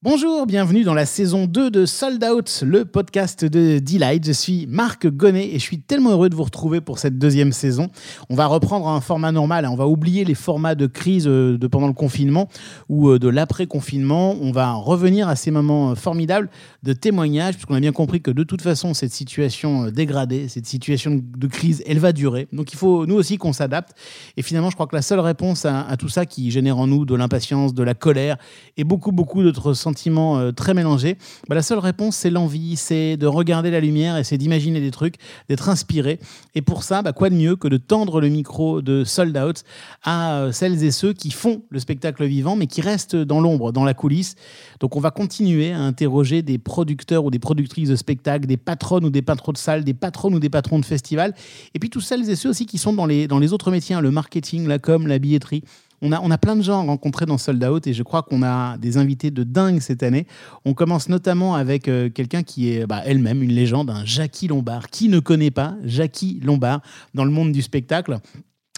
Bonjour, bienvenue dans la saison 2 de Sold Out, le podcast de Delight. Je suis Marc Gonnet et je suis tellement heureux de vous retrouver pour cette deuxième saison. On va reprendre un format normal, hein. on va oublier les formats de crise euh, de pendant le confinement ou euh, de l'après-confinement. On va revenir à ces moments euh, formidables de témoignages, puisqu'on a bien compris que de toute façon, cette situation dégradée, cette situation de crise, elle va durer. Donc il faut nous aussi qu'on s'adapte. Et finalement, je crois que la seule réponse à, tout ça qui génère en nous de l'impatience, de la colère et beaucoup, beaucoup d'autres euh, très mélangés, bah, la seule réponse, c'est l'envie, c'est de regarder la lumière et c'est d'imaginer des trucs, d'être inspiré. Et pour ça, bah, quoi de mieux que de tendre le micro de Sold Out à euh, celles et ceux qui font le spectacle vivant, mais qui restent dans l'ombre, dans la coulisse. Donc on va continuer à interroger des producteurs ou des productrices de spectacles, des patronnes ou des patrons de salles, des patrons ou des patrons de festivals, et puis tous celles et ceux aussi qui sont dans les, dans les autres métiers, hein, le marketing, la com, la billetterie. On a, on a plein de gens rencontrés dans Sold Out et je crois qu'on a des invités de dingue cette année. On commence notamment avec euh, quelqu'un qui est bah, elle-même une légende, un Jackie Lombard. Qui ne connaît pas Jackie Lombard dans le monde du spectacle?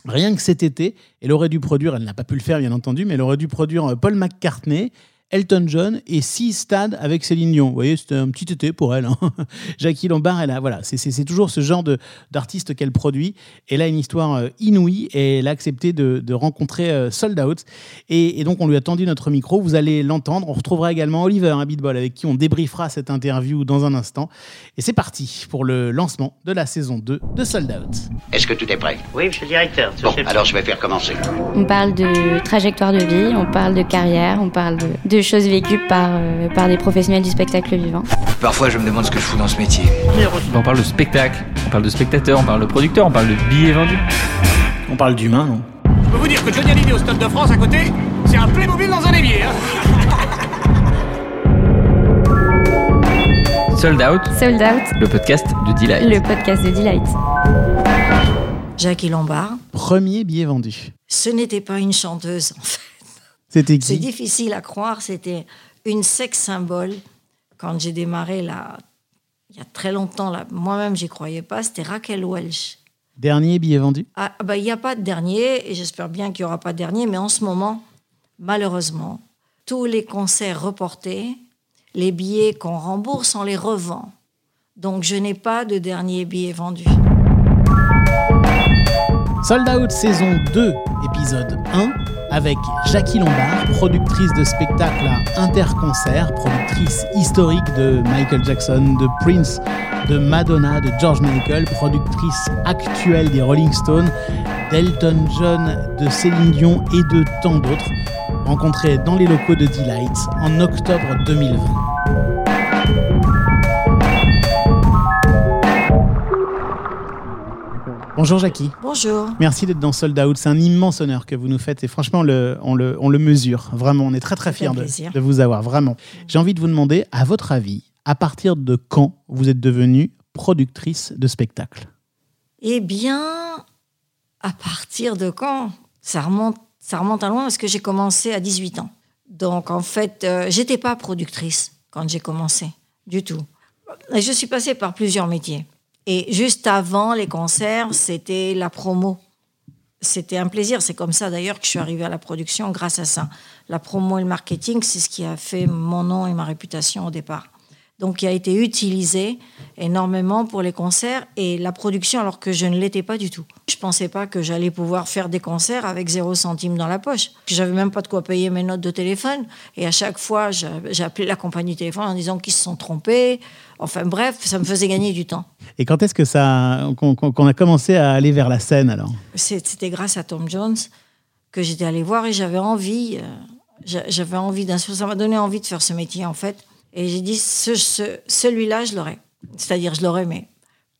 Rien que cet été, elle aurait dû produire, elle n'a pas pu le faire bien entendu, mais elle aurait dû produire euh, Paul McCartney, Elton John et six stades avec Céline Dion. Vous voyez, c'était un petit été pour elle. Hein. Jackie Lombard, elle a, voilà, c'est toujours ce genre d'artiste qu'elle produit. Elle a une histoire euh, inouïe et elle a accepté de, rencontrer euh, Sold Out. Et, donc, on lui a tendu notre micro. Vous allez l'entendre. On retrouvera également Oliver Habitbol avec qui on débriefera cette interview dans un instant. Et c'est parti pour le lancement de la saison 2 de Sold Out. Est-ce que tout est prêt? Oui, monsieur le directeur. Bon, alors je vais faire commencer. On parle de trajectoire de vie, on parle de carrière, on parle de choses vécues par, euh, par des professionnels du spectacle vivant. Parfois, je me demande ce que je fous dans ce métier. On parle de spectacle, on parle de spectateur, on parle de producteur, on parle de billets vendus. On parle d'humain, non? Je peux vous dire que Johnny Hallyday au Stade de France à côté, c'est un Playmobil dans un évier. Hein Sold Out. Sold Out. Le podcast de Delight. Le podcast de Delight. Jackie Lombard. Premier billet vendu. Ce n'était pas une chanteuse, en fait. C'était qui? C'est difficile à croire. C'était une sex symbole. Quand j'ai démarré là, il y a très longtemps, là, moi-même, j'y croyais pas. C'était Raquel Welch. Dernier billet vendu? Ah, bah, Il n'y a pas de dernier, et j'espère bien qu'il n'y aura pas de dernier, mais en ce moment, malheureusement, tous les concerts reportés, les billets qu'on rembourse, on les revend. Donc je n'ai pas de dernier billet vendu. Sold Out saison 2, épisode 1 avec Jackie Lombard, productrice de spectacles à Interconcert, productrice historique de Michael Jackson, de Prince, de Madonna, de George Michael, productrice actuelle des Rolling Stones, d'Elton John, de Céline Dion et de tant d'autres, rencontrée dans les locaux de Delight en octobre 2020. Bonjour Jackie. Bonjour. Merci d'être dans Sold Out. C'est un immense honneur que vous nous faites et franchement, on, le, on le mesure. Vraiment, on est très très fiers de, vous avoir. Vraiment. J'ai envie de vous demander, à votre avis, à partir de quand vous êtes devenue productrice de spectacle? Eh bien, à partir de quand? Ça remonte, ça remonte à loin parce que j'ai commencé à 18 ans. Donc en fait, euh, j'étais pas productrice quand j'ai commencé, du tout. Je suis passée par plusieurs métiers. Et juste avant les concerts, c'était la promo. C'était un plaisir. C'est comme ça d'ailleurs que je suis arrivée à la production grâce à ça. La promo et le marketing, c'est ce qui a fait mon nom et ma réputation au départ donc qui a été utilisé énormément pour les concerts et la production alors que je ne l'étais pas du tout. Je pensais pas que j'allais pouvoir faire des concerts avec zéro centime dans la poche. J'avais même pas de quoi payer mes notes de téléphone et à chaque fois j'ai appelé la compagnie de téléphone en disant qu'ils se sont trompés. Enfin bref, ça me faisait gagner du temps. Et quand est-ce que ça qu'on a commencé à aller vers la scène alors? C'était grâce à Tom Jones que j'étais allée voir et j'avais envie euh, j'avais envie d'un ça m'a donné envie de faire ce métier en fait et j'ai dit, ce, celui-là, je l'aurais. C'est-à-dire, je l'aurais, mais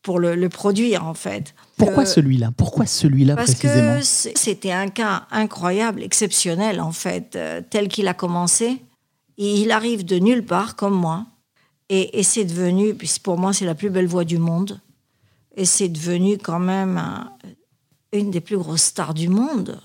pour le, produire, en fait. Pourquoi celui-là? Pourquoi celui-là précisément Parce que c'était un cas incroyable, exceptionnel, en fait, euh, tel qu'il a commencé. Et il arrive de nulle part, comme moi. Et, c'est devenu, pour moi, c'est la plus belle voix du monde. Et c'est devenu quand même une des plus grosses stars du monde.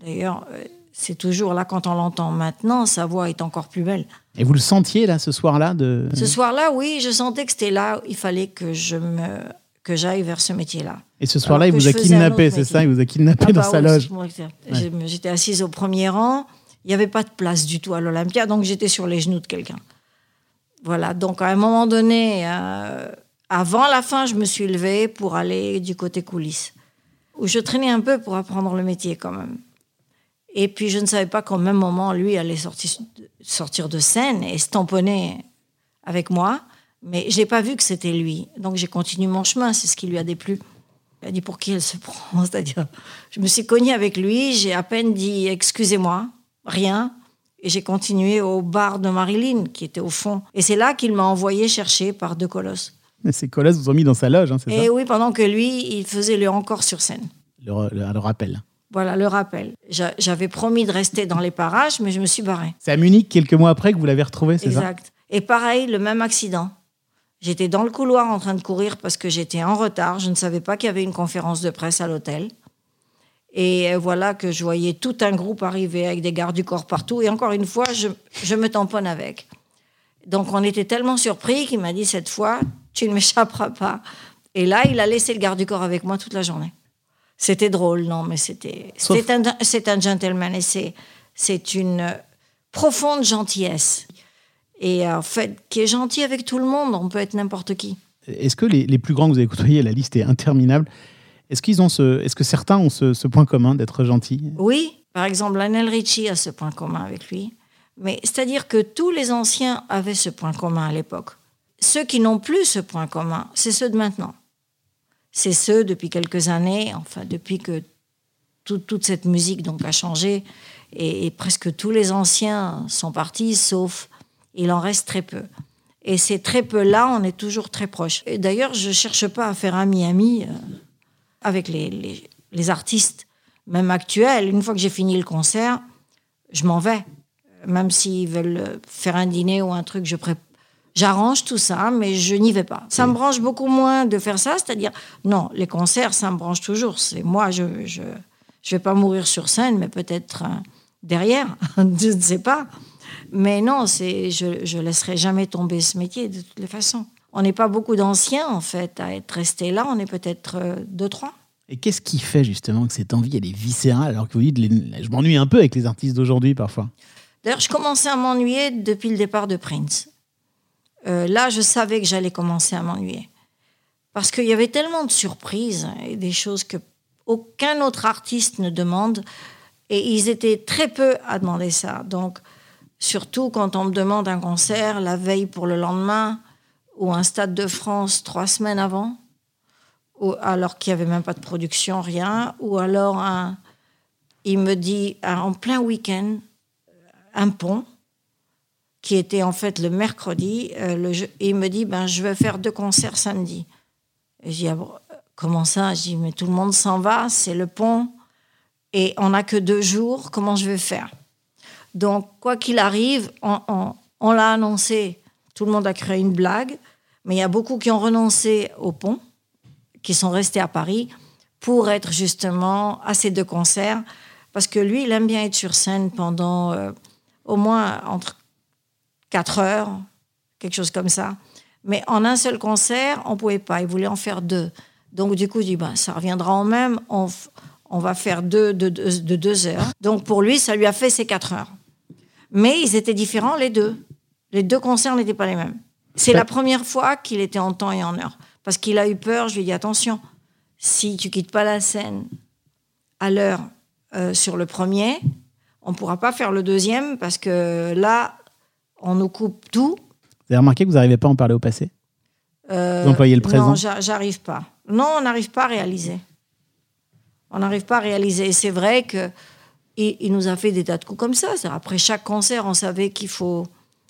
D'ailleurs, euh, c'est toujours là, quand on l'entend maintenant, sa voix est encore plus belle. Et vous le sentiez là ce soir-là de... Ce soir-là, oui, je sentais que c'était là, il fallait que je me que j'aille vers ce métier-là. Et ce soir-là, il vous a kidnappé, c'est ça Il vous a kidnappé ah dans bah sa loge. J'étais assise au premier rang. Il n'y avait pas de place du tout à l'Olympia, donc j'étais sur les genoux de quelqu'un. Voilà, donc à un moment donné, euh, avant la fin, je me suis levée pour aller du côté coulisses, où je traînais un peu pour apprendre le métier quand même. Et puis je ne savais pas qu'au même moment, lui allait sortir, sortir de scène et se tamponner avec moi, mais j'ai pas vu que c'était lui. Donc j'ai continué mon chemin, c'est ce qui lui a déplu. Il a dit pour qui elle se prend, c'est-à-dire, je me suis cognée avec lui, j'ai à peine dit excusez-moi, rien, et j'ai continué au bar de Marilyn, qui était au fond. Et c'est là qu'il m'a envoyé chercher par deux colosses. Mais ces colosses vous ont mis dans sa loge, hein, c'est ça? Et oui, pendant que lui, il faisait le encore sur scène. le, re- le- le rappel. Voilà, le rappel. J'a- J'avais promis de rester dans les parages, mais je me suis barrée. C'est à Munich, quelques mois après, que vous l'avez retrouvé, c'est ça? Exact. Et pareil, le même accident. J'étais dans le couloir en train de courir parce que j'étais en retard. Je ne savais pas qu'il y avait une conférence de presse à l'hôtel. Et voilà que je voyais tout un groupe arriver avec des gardes du corps partout. Et encore une fois, je, je me tamponne avec. Donc on était tellement surpris qu'il m'a dit cette fois, tu ne m'échapperas pas. Et là, il a laissé le garde du corps avec moi toute la journée. C'était drôle, non, mais c'était. Sauf- C'est un, c'est un gentleman et c'est, c'est une profonde gentillesse. Et en fait, qui est gentil avec tout le monde, on peut être n'importe qui. Est-ce que les, les plus grands que vous avez côtoyés, la liste est interminable, est-ce qu'ils ont ce, est-ce que certains ont ce, ce point commun d'être gentils? Oui, par exemple, Lionel Richie a ce point commun avec lui. Mais c'est-à-dire que tous les anciens avaient ce point commun à l'époque. Ceux qui n'ont plus ce point commun, c'est ceux de maintenant. C'est ceux depuis quelques années, enfin depuis que tout- toute cette musique donc a changé et, presque tous les anciens sont partis, sauf il en reste très peu. Et ces très peu-là, on est toujours très proches. Et d'ailleurs, je cherche pas à faire ami-ami euh, avec les, les- les artistes, même actuels. Une fois que j'ai fini le concert, je m'en vais. Même s'ils veulent faire un dîner ou un truc, je pré- J'arrange tout ça, mais je n'y vais pas. Ça me branche beaucoup moins de faire ça, c'est-à-dire, non, les concerts, ça me branche toujours. C'est moi, je ne je, je vais pas mourir sur scène, mais peut-être euh, derrière, je ne sais pas. Mais non, c'est, je, je laisserai jamais tomber ce métier de toutes les façons. On n'est pas beaucoup d'anciens, en fait, à être restés là. On est peut-être euh, deux, trois. Et qu'est-ce qui fait justement que cette envie, elle est viscérale, alors que vous dites, je m'ennuie un peu avec les artistes d'aujourd'hui parfois? D'ailleurs, je commençais à m'ennuyer depuis le départ de Prince. Euh, là, je savais que j'allais commencer à m'ennuyer. Parce qu'il y avait tellement de surprises et des choses que aucun autre artiste ne demande. Et ils étaient très peu à demander ça. Donc, surtout quand on me demande un concert la veille pour le lendemain ou un Stade de France trois semaines avant, ou alors qu'il n'y avait même pas de production, rien, ou alors il me dit en plein week-end, un pont qui était en fait le mercredi. euh, il me dit ben, Je vais faire deux concerts samedi. Et je dis Ah Comment ça? Je dis Mais tout le monde s'en va, c'est le pont. Et on n'a que deux jours, comment je vais faire? Donc, quoi qu'il arrive, on l'a annoncé. Tout le monde a créé une blague. Mais il y a beaucoup qui ont renoncé au pont, qui sont restés à Paris pour être justement à ces deux concerts. Parce que lui, il aime bien être sur scène pendant euh, au moins entre 4 heures, quelque chose comme ça. Mais en un seul concert, on ne pouvait pas. Il voulait en faire deux. Donc, du coup, il dit, bah, ça reviendra en même. On, on va faire deux de, de, de deux heures. Donc, pour lui, ça lui a fait ses 4 heures. Mais ils étaient différents, les deux. Les deux concerts n'étaient pas les mêmes. C'est la première fois qu'il était en temps et en heure. Parce qu'il a eu peur. Je lui ai dit, attention, si tu quittes pas la scène à l'heure euh, sur le premier, on ne pourra pas faire le deuxième parce que là, on nous coupe tout. Vous avez remarqué que vous n'arrivez pas à en parler au passé Euh, Vous employez le présent Non, j'a- j'arrive pas. Non, on n'arrive pas à réaliser. On n'arrive pas à réaliser. Et c'est vrai que il, il nous a fait des tas de coups comme ça. Après chaque concert, on savait qu'il faut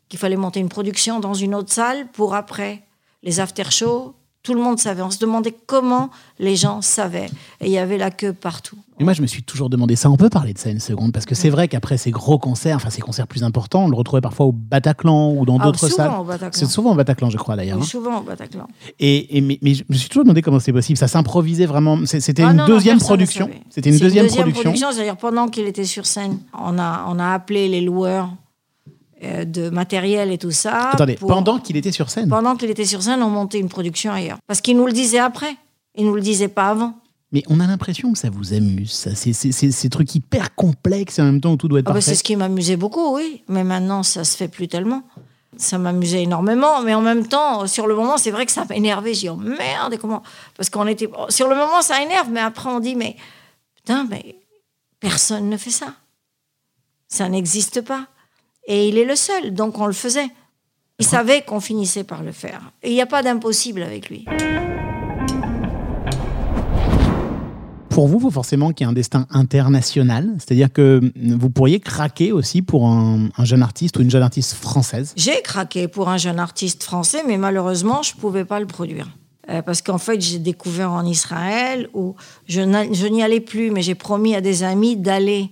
qu'il fallait monter une production dans une autre salle pour après les after-shows. Tout le monde savait. On se demandait comment les gens savaient. Et il y avait la queue partout. Et moi, je me suis toujours demandé ça. On peut parler de ça une seconde Parce que c'est vrai qu'après ces gros concerts, enfin ces concerts plus importants, on le retrouvait parfois au Bataclan ou dans Ah, d'autres salles. C'est souvent au Bataclan, je crois d'ailleurs. Oui, hein. souvent au Bataclan. Et, et- mais, mais je me suis toujours demandé comment c'est possible. Ça s'improvisait vraiment. C'est- C'était Ah une deuxième production. C'était une deuxième, production. C'est-à-dire pendant qu'il était sur scène, on a, on a appelé les loueurs euh, de matériel et tout ça. Attendez, pour- pendant qu'il était sur scène. pendant qu'il était sur scène, on montait une production ailleurs. Parce qu'il nous le disait après. Il nous le disait pas avant. Mais on a l'impression que ça vous amuse, ça. C'est c'est- c'est- ces trucs hyper complexes et en même temps où tout doit être Ah bah, parfait. c'est ce qui m'amusait beaucoup, oui. Mais maintenant, ça se fait plus tellement. Ça m'amusait énormément, mais en même temps, sur le moment, c'est vrai que ça m'énervait. J'ai dit, oh merde, et comment? Parce qu'on était. Sur le moment, ça énerve, mais après, on dit, mais putain, mais personne ne fait ça. Ça n'existe pas. Et il est le seul, donc on le faisait. Il savait qu'on finissait par le faire. Il n'y a pas d'impossible avec lui. Pour vous, il faut forcément qu'il y ait un destin international. C'est-à-dire que vous pourriez craquer aussi pour un, un jeune artiste ou une jeune artiste française. J'ai craqué pour un jeune artiste français, mais malheureusement, je ne pouvais pas le produire. Euh, parce qu'en fait, j'ai découvert en Israël où je je n'y allais plus, mais j'ai promis à des amis d'aller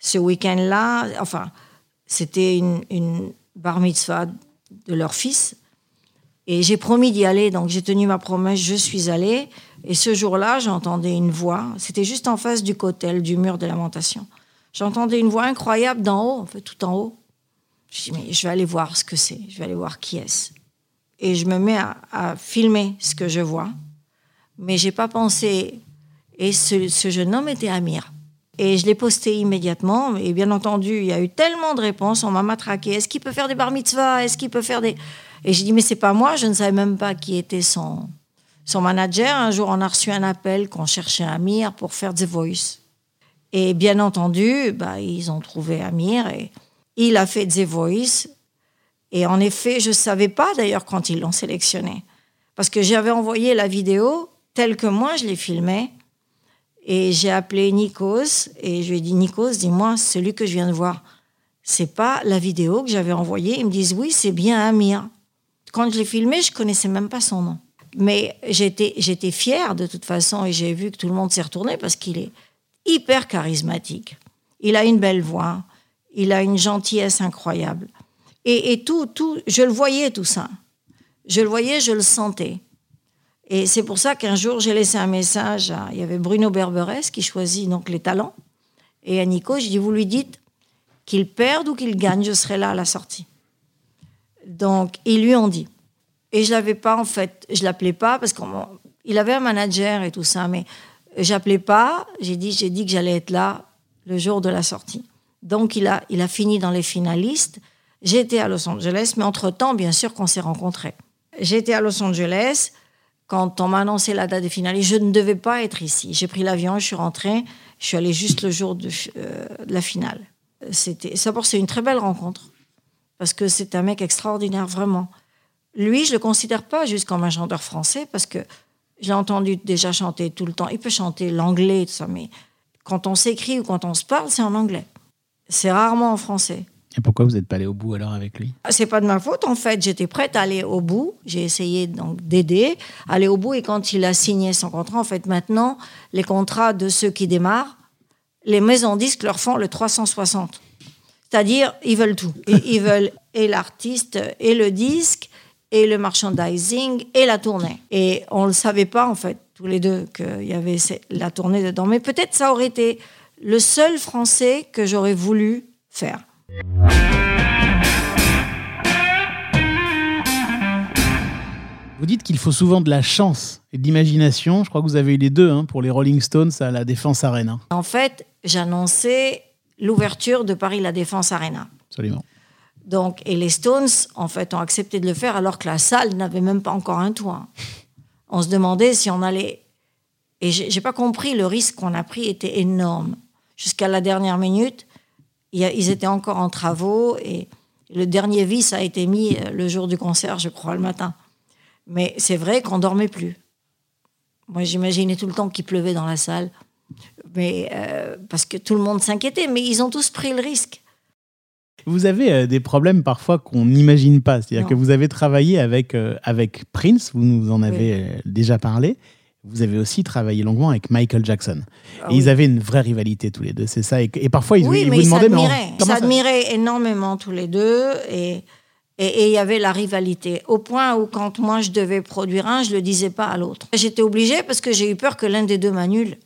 ce week-end-là. Enfin, c'était une, bar mitzvah de leur fils. Et j'ai promis d'y aller, donc j'ai tenu ma promesse, je suis allée. Et ce jour-là, j'entendais une voix. C'était juste en face du cotel, du mur de lamentation. J'entendais une voix incroyable d'en haut, en fait, tout en haut. Je dis, mais je vais aller voir ce que c'est, je vais aller voir qui est-ce. Et je me mets à, à filmer ce que je vois. Mais j'ai pas pensé. Et ce, ce jeune homme était Amir. Et je l'ai posté immédiatement. Et bien entendu, il y a eu tellement de réponses. On m'a matraqué. Est-ce qu'il peut faire des bar mitzvahs? Est-ce qu'il peut faire des. Et j'ai dit, mais c'est pas moi. Je ne savais même pas qui était son, son manager. Un jour, on a reçu un appel qu'on cherchait Amir pour faire The Voice. Et bien entendu, bah, ils ont trouvé Amir et il a fait The Voice. Et en effet, je ne savais pas d'ailleurs quand ils l'ont sélectionné. Parce que j'avais envoyé la vidéo telle que moi je l'ai filmée. Et j'ai appelé Nikos et je lui ai dit Nikos, dis-moi, celui que je viens de voir, c'est pas la vidéo que j'avais envoyée. Ils me disent oui, c'est bien Amir. Quand je l'ai filmé, je connaissais même pas son nom. Mais j'étais j'étais fière de toute façon et j'ai vu que tout le monde s'est retourné parce qu'il est hyper charismatique. Il a une belle voix, il a une gentillesse incroyable. Et, et tout, tout, je le voyais tout ça. Je le voyais, je le sentais. Et c'est pour ça qu'un jour, j'ai laissé un message. À, il y avait Bruno Berberes qui choisit donc les talents. Et à Nico, je dis, vous lui dites qu'il perde ou qu'il gagne, je serai là à la sortie. Donc, ils lui ont dit. Et je l'avais pas, en fait, je l'appelais pas parce qu'il avait un manager et tout ça, mais j'appelais pas. J'ai dit, j'ai dit que j'allais être là le jour de la sortie. Donc, il a, il a fini dans les finalistes. J'étais à Los Angeles, mais entre-temps, bien sûr qu'on s'est rencontrés. J'étais à Los Angeles quand on m'a annoncé la date des finalistes. Je ne devais pas être ici. J'ai pris l'avion, je suis rentrée. Je suis allée juste le jour de, euh, la finale. C'était, d'abord, c'est une très belle rencontre parce que c'est un mec extraordinaire, vraiment. Lui, je le considère pas juste comme un chanteur français parce que j'ai entendu déjà chanter tout le temps. Il peut chanter l'anglais, tout ça, mais quand on s'écrit ou quand on se parle, c'est en anglais. C'est rarement en français. Et pourquoi vous n'êtes pas allé au bout alors avec lui? C'est pas de ma faute en fait. J'étais prête à aller au bout. J'ai essayé donc d'aider, aller au bout. Et quand il a signé son contrat, en fait, maintenant, les contrats de ceux qui démarrent, les maisons disques leur font le 360. C'est-à-dire, ils veulent tout. Ils, veulent et l'artiste, et le disque, et le merchandising, et la tournée. Et on ne le savait pas, en fait, tous les deux, qu'il y avait la tournée dedans. Mais peut-être ça aurait été le seul français que j'aurais voulu faire. Vous dites qu'il faut souvent de la chance et de l'imagination. Je crois que vous avez eu les deux hein, pour les Rolling Stones à la Défense Arena. En fait, j'annonçais l'ouverture de Paris La Défense Arena. Absolument. Donc, et les Stones, en fait, ont accepté de le faire alors que la salle n'avait même pas encore un toit. On se demandait si on allait. Et j'ai pas compris, le risque qu'on a pris était énorme. Jusqu'à la dernière minute, ils étaient encore en travaux et le dernier vis a été mis euh, le jour du concert, je crois, le matin. Mais c'est vrai qu'on dormait plus. Moi, j'imaginais tout le temps qu'il pleuvait dans la salle, mais euh, parce que tout le monde s'inquiétait. Mais ils ont tous pris le risque. Vous avez euh, des problèmes parfois qu'on n'imagine pas. C'est-à-dire que vous avez travaillé avec, euh, avec Prince, vous nous en avez Oui. déjà parlé. Vous avez aussi travaillé longuement avec Michael Jackson. Ah et ils avaient une vraie rivalité tous les deux, c'est ça. Et, et parfois, ils, oui, ils mais vous demandaient, mais. Ils s'admiraient énormément tous les deux. Et et- et il y avait la rivalité. Au point où, quand moi, je devais produire un, je ne le disais pas à l'autre. J'étais obligée parce que j'ai eu peur que l'un des deux m'annule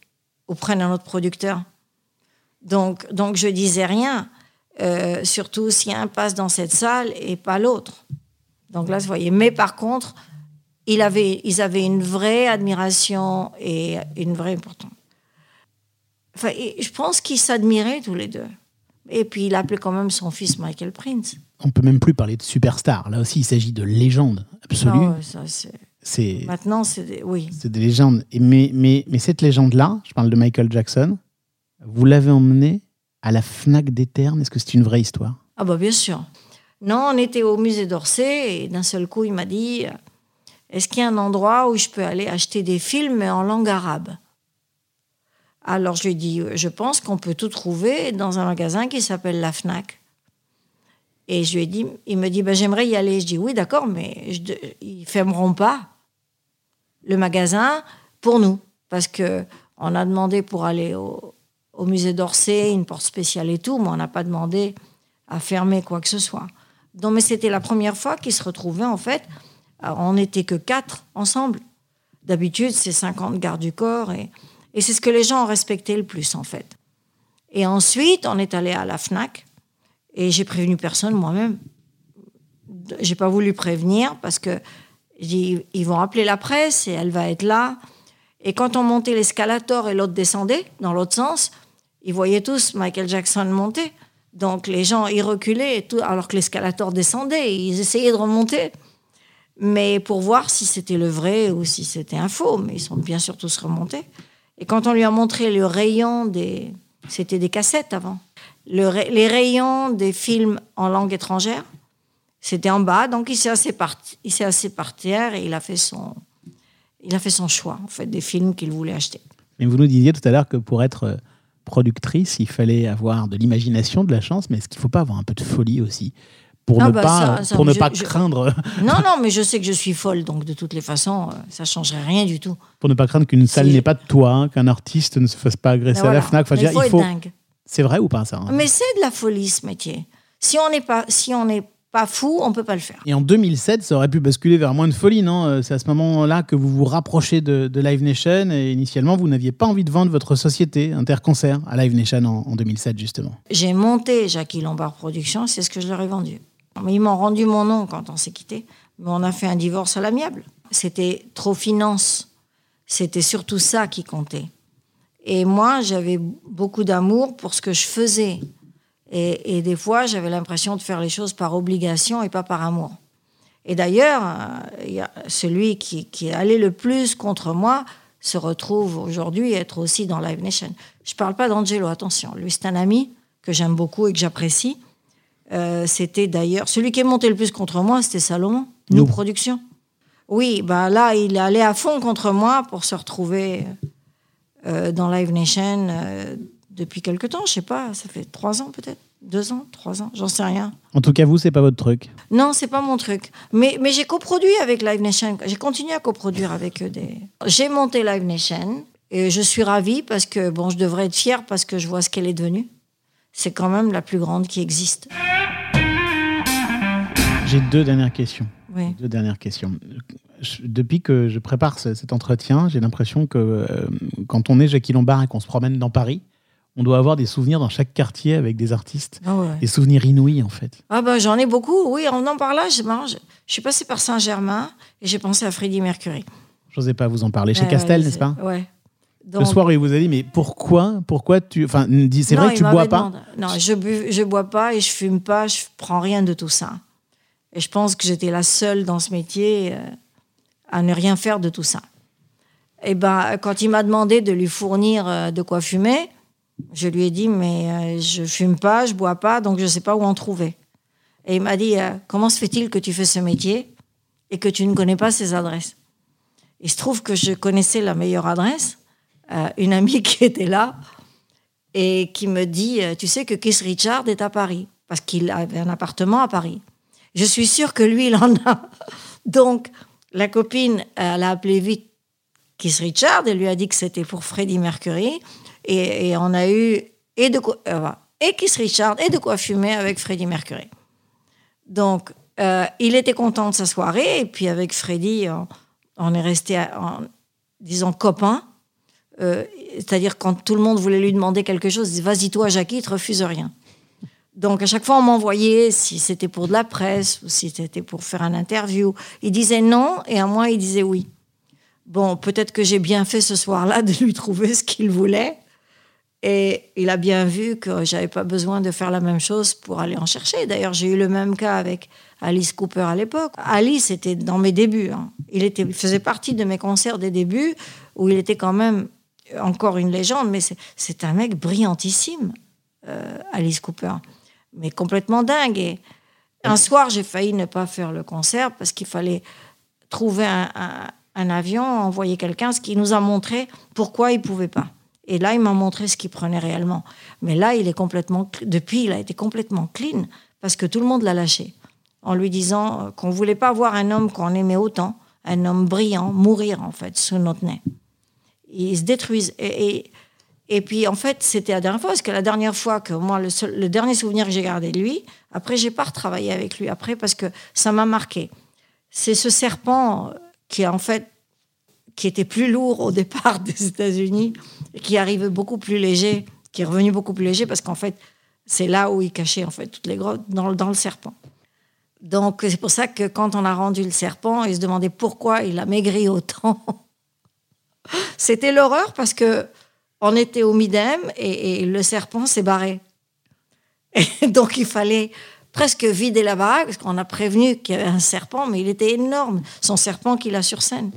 ou prenne un autre producteur. Donc, donc je disais rien. Euh, surtout si un passe dans cette salle et pas l'autre. Donc là, vous voyez. Mais par contre, il avait, ils avaient une vraie admiration et une vraie importance. Enfin, je pense qu'ils s'admiraient tous les deux. Et puis il appelait quand même son fils Michael Prince. On peut même plus parler de superstar. Là aussi, il s'agit de légendes absolues. Ah ouais, ça, c'est- Maintenant, c'est des- oui. c'est des légendes. Et mais, mais, mais cette légende-là, je parle de Michael Jackson, vous l'avez emmené à la Fnac des Ternes? Est-ce que c'est une vraie histoire? Ah bah bien sûr. Non, on était au musée d'Orsay et d'un seul coup, il m'a dit, est-ce qu'il y a un endroit où je peux aller acheter des films en langue arabe? Alors je lui dit, euh, je pense qu'on peut tout trouver dans un magasin qui s'appelle la FNAC. Et je lui ai dit, il me dit, ben, j'aimerais y aller. Je dis, oui, d'accord, mais je ils fermeront pas le magasin pour nous. Parce que on a demandé pour aller au, au musée d'Orsay, une porte spéciale et tout, mais on n'a pas demandé à fermer quoi que ce soit. Donc, mais c'était la première fois qu'ils se retrouvaient, en fait. Alors, on n'était que quatre ensemble. D'habitude, c'est 50 gardes du corps. Et, c'est ce que les gens ont respecté le plus, en fait. Et ensuite, on est allé à la FNAC. Et j'ai prévenu personne moi-même. J'ai pas voulu prévenir parce que ils vont appeler la presse et elle va être là. Et quand on montait l'escalator et l'autre descendait dans l'autre sens, ils voyaient tous Michael Jackson monter. Donc les gens, ils reculaient et tout, alors que l'escalator descendait. Ils essayaient de remonter. Mais pour voir si c'était le vrai ou si c'était un faux. Mais ils sont bien sûr tous remontés. Et quand on lui a montré le rayon des... C'était des cassettes avant. Le les rayons des films en langue étrangère, c'était en bas. Donc il s'est assis par, il s'est terre et il a fait son... Il a fait son choix, en fait, des films qu'il voulait acheter. Mais vous nous disiez tout à l'heure que pour être euh, productrice, il fallait avoir de l'imagination, de la chance, mais est-ce qu'il ne faut pas avoir un peu de folie aussi? Pour Ah ne bah pas, ça- ça, pour ne je- pas je- craindre Non, non, mais je sais que je suis folle, donc de toutes les façons, euh, ça changerait rien du tout. pour ne pas craindre qu'une salle n'ait pas de toit, hein, qu'un artiste ne se fasse pas agresser Mais à la. Fnac. Enfin, dire, il faut dingue. C'est vrai ou pas ça hein Mais c'est de la folie, ce métier. Si on n'est pas, si on n'est pas fou, on peut pas le faire. Et en 2007, ça aurait pu basculer vers moins de folie, non Euh, C'est à ce moment-là que vous vous rapprochez de, de Live Nation et initialement, vous n'aviez pas envie de vendre votre société Interconcert à Live Nation en, en 2007, justement. J'ai monté Jackie Lombard Productions, c'est ce que je leur ai vendu. Ils m'ont rendu mon nom quand on s'est quitté. Mais on a fait un divorce à l'amiable. C'était trop finance. C'était surtout ça qui comptait. Et moi, j'avais beaucoup d'amour pour ce que je faisais. Et, des fois, j'avais l'impression de faire les choses par obligation et pas par amour. Et d'ailleurs, euh, celui qui, qui est allé le plus contre moi se retrouve aujourd'hui être aussi dans Live Nation. Je parle pas d'Angelo, attention. Lui, c'est un ami que j'aime beaucoup et que j'apprécie. Euh, c'était d'ailleurs celui qui est monté le plus contre moi, c'était Salomon, nous. Productions. Oui, bah là, il est allé à fond contre moi pour se retrouver euh, dans Live Nation euh, depuis quelque temps. Je sais pas, ça fait trois ans peut-être, deux ans, trois ans, j'en sais rien. En tout cas, vous, c'est pas votre truc. Non, c'est pas mon truc. Mais, mais j'ai coproduit avec Live Nation. J'ai continué à coproduire avec eux des. J'ai monté Live Nation et je suis ravie parce que bon, je devrais être fière parce que je vois ce qu'elle est devenue. C'est quand même la plus grande qui existe. J'ai deux dernières questions. Oui. Deux dernières questions. Je- depuis que je prépare ce- cet entretien, j'ai l'impression que euh, quand on est Jackie Lombard et qu'on se promène dans Paris, on doit avoir des souvenirs dans chaque quartier avec des artistes. Ah ouais. Des souvenirs inouïs, en fait. Ah ben j'en ai beaucoup. Oui, en en parlant, je, je, je suis passée par Saint-Germain et j'ai pensé à Freddie Mercury. J'osais pas vous en parler. Chez Ouais, Castel, ouais, n'est-ce pas? C'est- Le soir, il vous a dit, mais pourquoi, pourquoi tu... Enfin, c'est vrai que tu bois pas Non, je bu, je bois pas et je fume pas, je prends rien de tout ça. Et je pense que j'étais la seule dans ce métier euh, à ne rien faire de tout ça. Et ben, quand il m'a demandé de lui fournir euh, de quoi fumer, je lui ai dit mais euh, je fume pas, je bois pas, donc je sais pas où en trouver. Et il m'a dit comment se fait-il que tu fais ce métier et que tu ne connais pas ces adresses? Il se trouve que je connaissais la meilleure adresse, une amie qui était là et qui me dit euh, Tu sais que Keith Richard est à Paris, parce qu'il avait un appartement à Paris. Je suis sûre que lui, il en a. Donc, la copine, elle a appelé vite Keith Richard et lui a dit que c'était pour Freddie Mercury. Et, on a eu et, de quoi, euh, et Richard et de quoi fumer avec Freddie Mercury. Donc, euh, il était content de sa soirée. Et puis, avec Freddie, on, on est resté, en, disons, copains. Euh, C'est-à-dire, quand tout le monde voulait lui demander quelque chose, il disait Vas-y, toi, Jackie, il te refuse rien. Donc à chaque fois, on m'envoyait si c'était pour de la presse ou si c'était pour faire un interview. Il disait non et à moi, il disait oui. Bon, peut-être que j'ai bien fait ce soir-là de lui trouver ce qu'il voulait. Et il a bien vu que j'avais pas besoin de faire la même chose pour aller en chercher. D'ailleurs, j'ai eu le même cas avec Alice Cooper à l'époque. Alice était dans mes débuts. hein. Il, était, il faisait partie de mes concerts des débuts où il était quand même encore une légende, mais c'est- un mec brillantissime, euh, Alice Cooper, mais complètement dingue. Et un soir, j'ai failli ne pas faire le concert parce qu'il fallait trouver un, un- avion, envoyer quelqu'un, ce qui nous a montré pourquoi il pouvait pas. Et là, il m'a montré ce qu'il prenait réellement. Mais là, il est complètement, depuis, il a été complètement clean parce que tout le monde l'a lâché en lui disant euh, qu'on voulait pas voir un homme qu'on aimait autant, un homme brillant, mourir en fait sous notre nez. Ils se détruisent. Et, et, puis en fait, c'était la dernière fois, parce que la dernière fois que moi, le, seul- le dernier souvenir que j'ai gardé de lui, après, j'ai pas retravaillé avec lui après parce que ça m'a marqué. C'est ce serpent qui en fait qui était plus lourd au départ des États-Unis, qui arrivait beaucoup plus léger, qui est revenu beaucoup plus léger parce qu'en fait, c'est là où il cachait en fait toutes les grottes dans, dans le serpent. Donc c'est pour ça que quand on a rendu le serpent, il se demandait pourquoi il a maigri autant. C'était l'horreur parce que on était au Midem et, le serpent s'est barré. Et donc il fallait presque vider la baraque parce qu'on a prévenu qu'il y avait un serpent, mais il était énorme, son serpent qu'il a sur scène.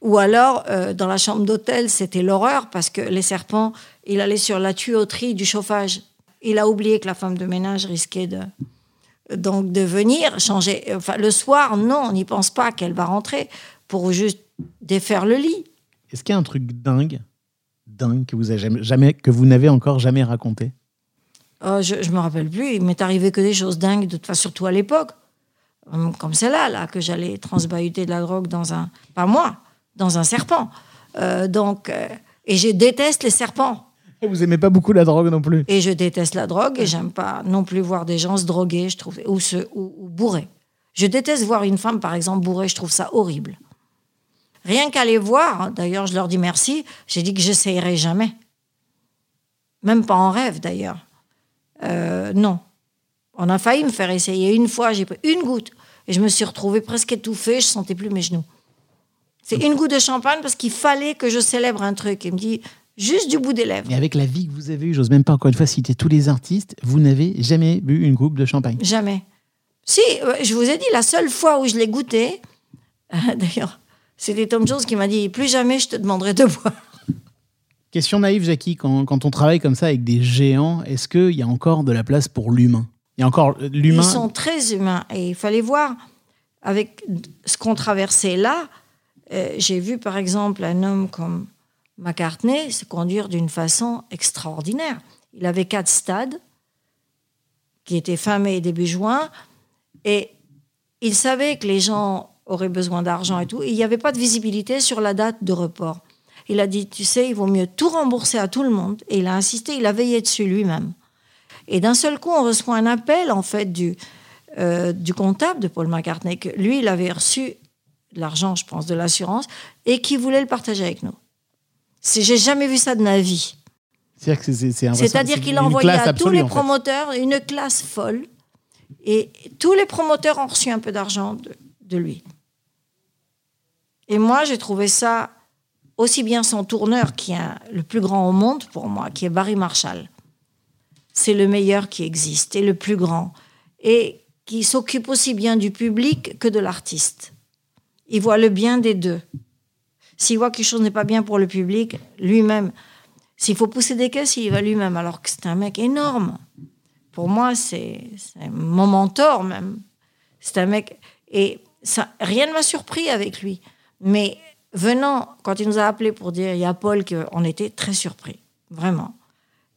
Ou alors, euh, dans la chambre d'hôtel, c'était l'horreur parce que les serpents, il allait sur la tuyauterie du chauffage. Il a oublié que la femme de ménage risquait de, donc de venir changer. Enfin, le soir, non, on n'y pense pas qu'elle va rentrer pour juste défaire le lit. Est-ce qu'il y a un truc dingue, dingue que vous, avez jamais, jamais- que vous n'avez encore jamais raconté? Euh, je ne me rappelle plus. Il m'est arrivé que des choses dingues, de surtout à l'époque. Hum, Comme celle-là, là, que j'allais transbahuter de la drogue dans un. Pas moi, dans un serpent. Euh, donc. euh, et je déteste les serpents. Vous aimez pas beaucoup la drogue non plus? Et je déteste la drogue et j'aime pas non plus voir des gens se droguer, je trouve, ou se ou, ou bourrer. Je déteste voir une femme, par exemple, bourrée, je trouve ça horrible. Rien qu'à les voir, d'ailleurs, je leur dis merci, j'ai dit que j'essayerai jamais. Même pas en rêve, d'ailleurs. Euh, non. On a failli me faire essayer une fois, j'ai pris une goutte et je me suis retrouvée presque étouffée, je sentais plus mes genoux. C'est une goutte de champagne parce qu'il fallait que je célèbre un truc. Il me dit juste du bout des lèvres. Et avec la vie que vous avez eue, j'ose même pas encore une fois citer tous les artistes, vous n'avez jamais bu une coupe de champagne. Jamais. Si, euh, je vous ai dit, la seule fois où je l'ai goûté, d'ailleurs, c'était Tom Jones qui m'a dit plus jamais je te demanderai de boire. Question naïve, Jackie, quand, quand on travaille comme ça avec des géants, est-ce qu'il y a encore de la place pour l'humain? Il y a encore euh, l'humain Ils sont très humains et il fallait voir avec ce qu'on traversait là. euh, J'ai vu par exemple un homme comme McCartney se conduire d'une façon extraordinaire. Il avait quatre stades qui étaient fin mai et début juin et il savait que les gens auraient besoin d'argent et tout. Et il n'y avait pas de visibilité sur la date de report. Il a dit, tu sais, il vaut mieux tout rembourser à tout le monde. Et il a insisté, il a veillé dessus lui-même. Et d'un seul coup, on reçoit un appel, en fait, du, euh, du comptable de Paul McCartney, que lui, il avait reçu l'argent, je pense, de l'assurance, et qui voulait le partager avec nous. J'ai jamais vu ça de ma vie. C'est-à-dire qu'il a envoyé à tous les en fait. promoteurs une classe folle, et tous les promoteurs ont reçu un peu d'argent lui. Et moi, j'ai trouvé ça aussi bien son tourneur, qui est le plus grand au monde pour moi, qui est Barry Marshall. C'est le meilleur qui existe et le plus grand. Et qui s'occupe aussi bien du public que de l'artiste. Il voit le bien des deux. S'il voit que quelque chose n'est pas bien pour le public, lui-même, s'il faut pousser des caisses, il va lui-même, alors que c'est un mec énorme. Pour moi, c'est mon mentor même. C'est un mec. Et rien ne m'a surpris avec lui. Mais venant, quand il nous a appelés pour dire il y a Paul, on était très surpris. Vraiment.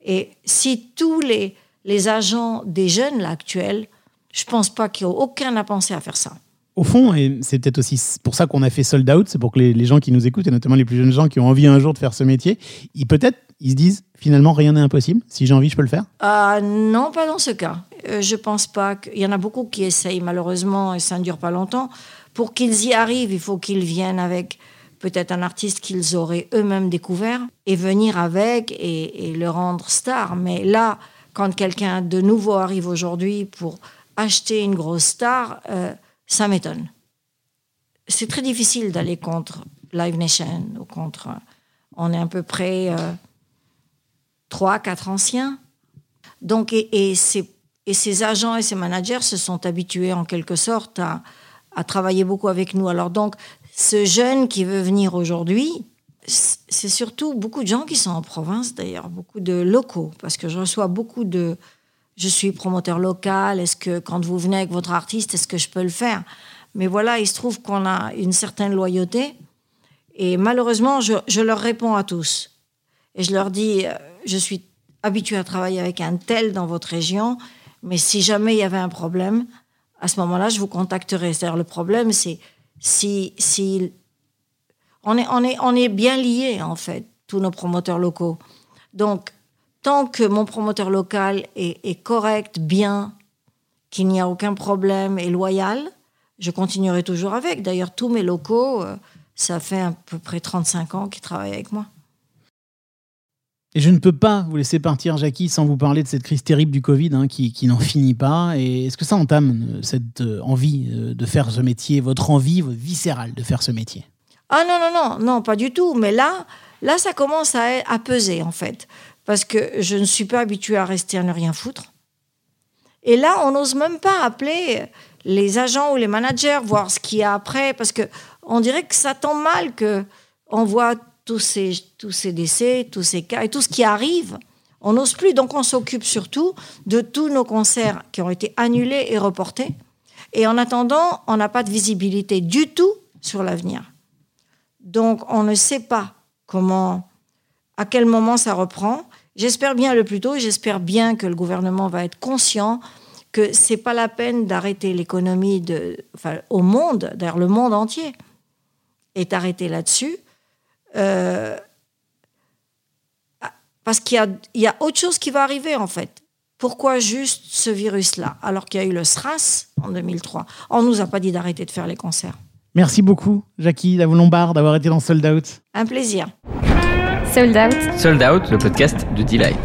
Et si tous les, les agents des jeunes là, actuels, je pense pas qu'aucun n'a pensé à faire ça. Au fond, et c'est peut-être aussi pour ça qu'on a fait Sold Out, c'est pour que les, gens qui nous écoutent, et notamment les plus jeunes gens qui ont envie un jour de faire ce métier, ils peut-être ils se disent finalement rien n'est impossible. Si j'ai envie, je peux le faire. Ah, non, pas dans ce cas. Euh, je pense pas. que- Il y en a beaucoup qui essayent, malheureusement, et ça ne dure pas longtemps. Pour qu'ils y arrivent, il faut qu'ils viennent avec peut-être un artiste qu'ils auraient eux-mêmes découvert et venir avec et, et le rendre star. Mais là, quand quelqu'un de nouveau arrive aujourd'hui pour acheter une grosse star, euh, ça m'étonne. C'est très difficile d'aller contre Live Nation ou contre. On est à peu près euh, trois, quatre anciens. Donc, et, ces, agents et ces managers se sont habitués en quelque sorte à travailler beaucoup avec nous. Alors donc, ce jeune qui veut venir aujourd'hui, c'est surtout beaucoup de gens qui sont en province d'ailleurs, beaucoup de locaux, parce que je reçois beaucoup de... Je suis promoteur local, est-ce que quand vous venez avec votre artiste, est-ce que je peux le faire? Mais voilà, il se trouve qu'on a une certaine loyauté, et malheureusement, je, je, leur réponds à tous. Et je leur dis, euh, je suis habitué à travailler avec un tel dans votre région, mais si jamais il y avait un problème, à ce moment-là, je vous contacterai. C'est-à-dire, le problème, c'est si, si on est, on, est, on est bien liés, en fait, tous nos promoteurs locaux. Donc, tant que mon promoteur local est, est correct, bien, qu'il n'y a aucun problème et loyal, je continuerai toujours avec. D'ailleurs, tous mes locaux, euh, ça fait à peu près 35 ans qu'ils travaillent avec moi. Et je ne peux pas vous laisser partir, Jackie, sans vous parler de cette crise terrible du Covid hein, qui, qui n'en finit pas. Et est-ce que ça entame euh, cette euh, envie de faire ce métier, votre envie votre viscérale de faire ce métier? Ah non, non, non, non, pas du tout. Mais là, là ça commence à, à peser, en fait. Parce que je ne suis pas habituée à rester à ne rien foutre. Et là, on n'ose même pas appeler les agents ou les managers, voir ce qu'il y a après. Parce que on dirait que ça tombe mal que on voit tous ces, tous ces décès, tous ces cas et tout ce qui arrive. On n'ose plus, donc on s'occupe surtout de tous nos concerts qui ont été annulés et reportés. Et en attendant, on n'a pas de visibilité du tout sur l'avenir. Donc on ne sait pas comment, à quel moment ça reprend. J'espère bien le plus tôt, j'espère bien que le gouvernement va être conscient que c'est pas la peine d'arrêter l'économie de, enfin, au monde, d'ailleurs le monde entier est arrêté là-dessus euh, parce qu'il y a, il y a autre chose qui va arriver en fait. Pourquoi juste ce virus-là alors qu'il y a eu le SRAS en 2003 On ne nous a pas dit d'arrêter de faire les concerts. Merci beaucoup, Jackie d'avoir été dans Sold Out. Un plaisir. Sold Out. Sold Out, le podcast de Delight.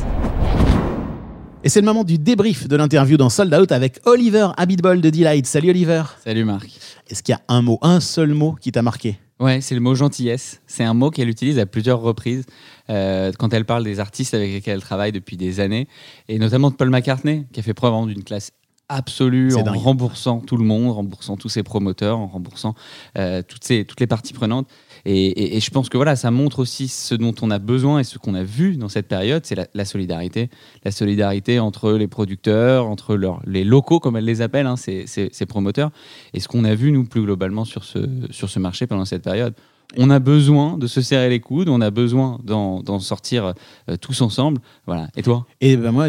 Et c'est le moment du débrief de l'interview dans Sold Out avec Oliver Abitbol de Delight. Salut Oliver. Salut Marc. Est-ce qu'il y a un mot, un seul mot qui t'a marqué? Ouais, c'est le mot gentillesse. C'est un mot qu'elle utilise à plusieurs reprises euh, quand elle parle des artistes avec lesquels elle travaille depuis des années, et notamment de Paul McCartney, qui a fait preuve d'une classe absolue en dingue. remboursant tout le monde, en remboursant tous ses promoteurs, en remboursant euh, toutes, ces, toutes les parties prenantes. Et, je pense que voilà, ça montre aussi ce dont on a besoin et ce qu'on a vu dans cette période, c'est la, solidarité. La solidarité entre les producteurs, entre les locaux, comme elle les appelle, hein, ces, promoteurs, et ce qu'on a vu, nous, plus globalement, sur ce marché pendant cette période on a besoin de se serrer les coudes, on a besoin d'en sortir euh, tous ensemble. Voilà. Et toi? Et ben moi,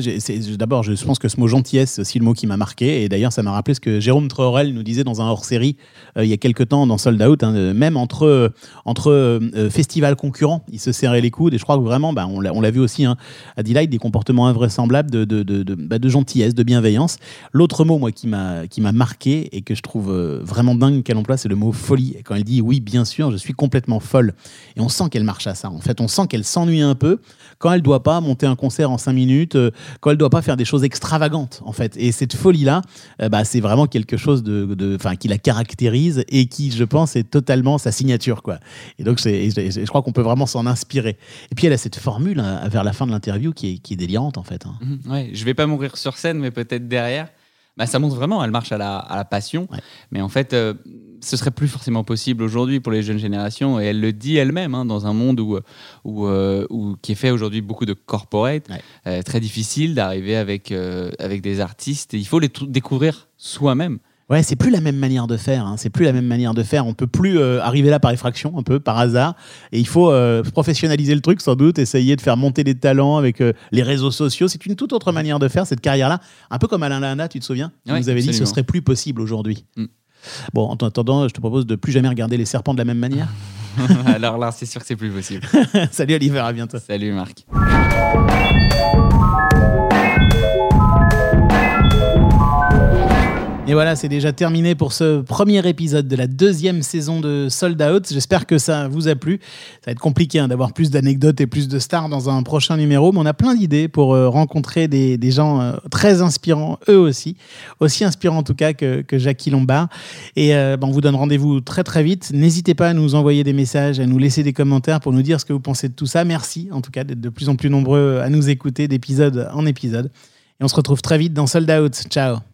d'abord, je pense que ce mot gentillesse, c'est aussi le mot qui m'a marqué. Et d'ailleurs, ça m'a rappelé ce que Jérôme Treurel nous disait dans un hors-série euh, il y a quelques temps dans Sold Out. Hein, même entre, entre euh, festivals concurrents, ils se serraient les coudes. Et je crois que vraiment, ben, on l'a vu aussi hein, à Delight, des comportements invraisemblables de, bah, de gentillesse, de bienveillance. L'autre mot, moi, qui m'a marqué et que je trouve vraiment dingue qu'elle emploie, c'est le mot folie. Quand elle dit oui, bien sûr, je suis complètement complètement folle. Et on sent qu'elle marche à ça. En fait, on sent qu'elle s'ennuie un peu quand elle doit pas monter un concert en cinq minutes, euh, quand elle doit pas faire des choses extravagantes, en fait. Et cette folie-là, euh, bah, c'est vraiment quelque chose de, de, qui la caractérise et qui, je pense, est totalement sa signature, quoi. Et donc, je, je crois qu'on peut vraiment s'en inspirer. Et puis, elle a cette formule hein, vers la fin de l'interview qui est, qui est délirante, en fait. Hein. Mmh, ouais, je vais pas mourir sur scène, mais peut-être derrière. Bah, ça montre vraiment, elle marche à la, à la passion. Ouais. Mais en fait, euh, ce serait plus forcément possible aujourd'hui pour les jeunes générations. Et elle le dit elle-même, hein, dans un monde où, où, euh, où, qui est fait aujourd'hui beaucoup de corporate. Ouais. Euh, très difficile d'arriver avec, euh, avec des artistes. Et il faut les découvrir soi-même. Ouais, c'est plus la même manière de faire. Hein. C'est plus la même manière de faire. On peut plus euh, arriver là par effraction, un peu par hasard. Et il faut euh, professionnaliser le truc, sans doute, essayer de faire monter des talents avec euh, les réseaux sociaux. C'est une toute autre manière de faire cette carrière-là. Un peu comme Alain Lana, tu te souviens? Ouais, Vous avez dit que ce serait plus possible aujourd'hui. Mm. Bon, en attendant, je te propose de plus jamais regarder les serpents de la même manière. Alors là, c'est sûr que c'est plus possible. Salut Oliver, à bientôt. Salut Marc. Et voilà, c'est déjà terminé pour ce premier épisode de la deuxième saison de Sold Out. J'espère que ça vous a plu. Ça va être compliqué hein, d'avoir plus d'anecdotes et plus de stars dans un prochain numéro, mais on a plein d'idées pour euh, rencontrer des, gens euh, très inspirants, eux aussi. Aussi inspirants en tout cas que, que Jackie Lombard. Et euh, ben, on vous donne rendez-vous très très vite. N'hésitez pas à nous envoyer des messages, à nous laisser des commentaires pour nous dire ce que vous pensez de tout ça. Merci en tout cas d'être de plus en plus nombreux à nous écouter d'épisode en épisode. Et on se retrouve très vite dans Sold Out. Ciao